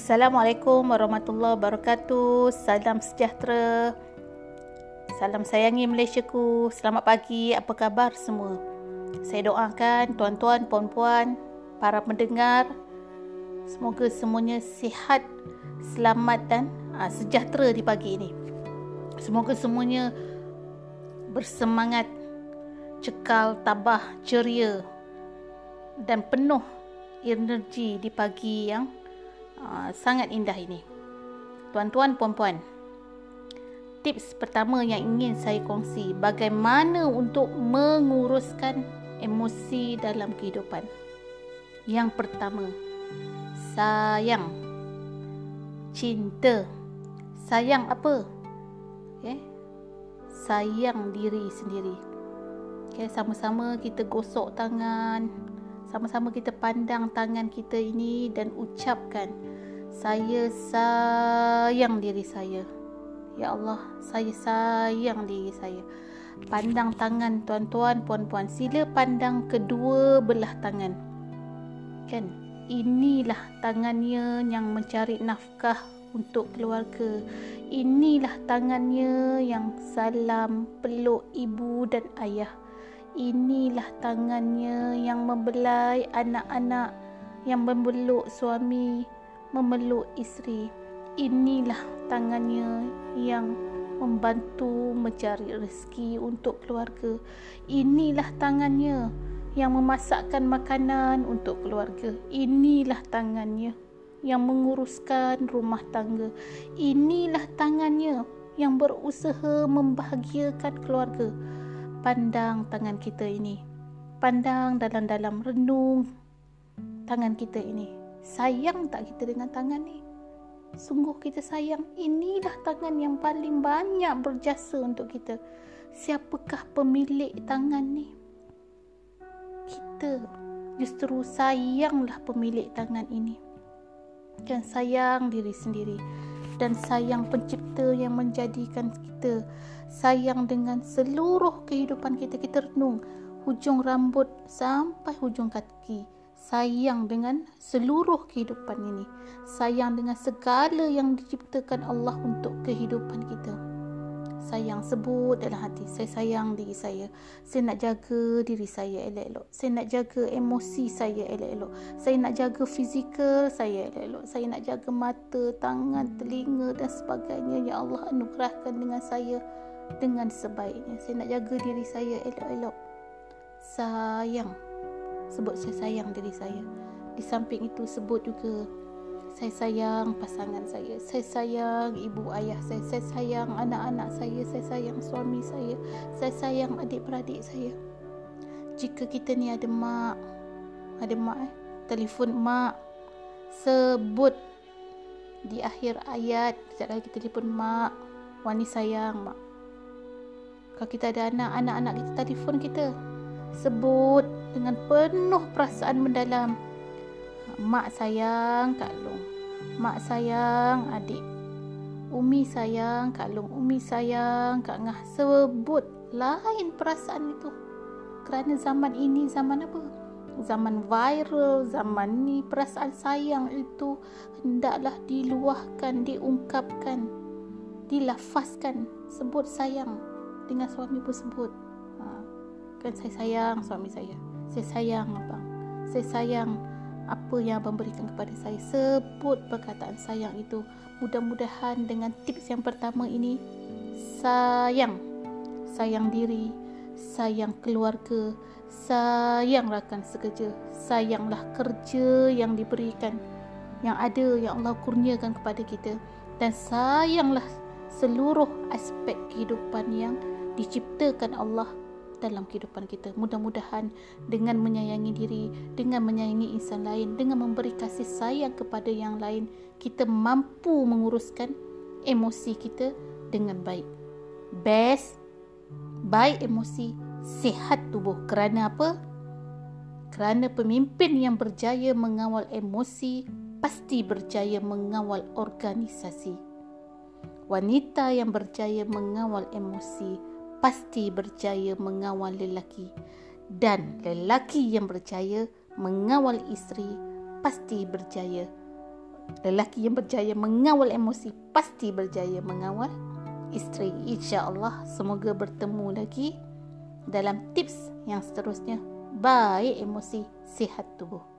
Assalamualaikum warahmatullahi wabarakatuh. Salam sejahtera. Salam sayangi Malaysiaku. Selamat pagi. Apa khabar semua? Saya doakan tuan-tuan, puan-puan, para pendengar semoga semuanya sihat, selamat dan uh, sejahtera di pagi ini. Semoga semuanya bersemangat, cekal, tabah, ceria dan penuh energi di pagi yang uh, sangat indah ini. Tuan-tuan, puan-puan, tips pertama yang ingin saya kongsi bagaimana untuk menguruskan emosi dalam kehidupan. Yang pertama, sayang. Cinta. Sayang apa? Okay. Sayang diri sendiri. Okay, sama-sama kita gosok tangan, sama-sama kita pandang tangan kita ini dan ucapkan saya sayang diri saya. Ya Allah saya sayang diri saya. Pandang tangan tuan-tuan puan-puan. Sila pandang kedua belah tangan. Kan? Inilah tangannya yang mencari nafkah untuk keluarga. Inilah tangannya yang salam peluk ibu dan ayah. Inilah tangannya yang membelai anak-anak yang memeluk suami memeluk isteri. Inilah tangannya yang membantu mencari rezeki untuk keluarga. Inilah tangannya yang memasakkan makanan untuk keluarga. Inilah tangannya yang menguruskan rumah tangga. Inilah tangannya yang berusaha membahagiakan keluarga. Pandang tangan kita ini. Pandang dalam-dalam renung tangan kita ini. Sayang tak kita dengan tangan ni? Sungguh kita sayang. Inilah tangan yang paling banyak berjasa untuk kita. Siapakah pemilik tangan ni? Kita justru sayanglah pemilik tangan ini. Dan sayang diri sendiri. Dan sayang pencipta yang menjadikan kita sayang dengan seluruh kehidupan kita kita renung hujung rambut sampai hujung kaki sayang dengan seluruh kehidupan ini. Sayang dengan segala yang diciptakan Allah untuk kehidupan kita. Sayang sebut dalam hati saya sayang diri saya. Saya nak jaga diri saya elok-elok. Saya nak jaga emosi saya elok-elok. Saya nak jaga fizikal saya elok-elok. Saya nak jaga mata tangan telinga dan sebagainya. Ya Allah anugerahkan dengan saya dengan sebaiknya. Saya nak jaga diri saya elok-elok. Sayang. Sebut saya sayang diri saya. Di samping itu sebut juga saya sayang pasangan saya. Saya sayang ibu ayah saya. Saya sayang anak-anak saya. Saya sayang suami saya. Saya sayang adik-beradik saya. Jika kita ni ada mak, ada mak eh, telefon mak, sebut di akhir ayat, sekejap lagi kita telefon mak, wani sayang mak. Kalau kita ada anak, anak-anak kita telefon kita. Sebut dengan penuh perasaan mendalam. Mak sayang Kak Long. Mak sayang adik. Umi sayang Kak Long. Umi sayang Kak Ngah. Sebut lain perasaan itu. Kerana zaman ini zaman apa? Zaman viral, zaman ni perasaan sayang itu hendaklah diluahkan, diungkapkan, dilafazkan. Sebut sayang dengan suami pun sebut ha, kan saya sayang suami saya saya sayang abang. Saya sayang apa yang abang berikan kepada saya. Sebut perkataan sayang itu mudah-mudahan dengan tips yang pertama ini sayang. Sayang diri sayang keluarga sayang rakan sekerja sayanglah kerja yang diberikan yang ada yang Allah kurniakan kepada kita. Dan sayanglah seluruh aspek kehidupan yang diciptakan Allah dalam kehidupan kita. Mudah-mudahan dengan menyayangi diri, dengan menyayangi insan lain, dengan memberi kasih sayang kepada yang lain, kita mampu menguruskan emosi kita dengan baik. Best, baik emosi, sihat tubuh. Kerana apa? Kerana pemimpin yang berjaya mengawal emosi pasti berjaya mengawal organisasi. Wanita yang berjaya mengawal emosi pasti berjaya mengawal lelaki dan lelaki yang berjaya mengawal isteri pasti berjaya Lelaki yang berjaya mengawal emosi pasti berjaya mengawal isteri. InsyaAllah semoga bertemu lagi dalam tips yang seterusnya. Baik emosi, sihat tubuh.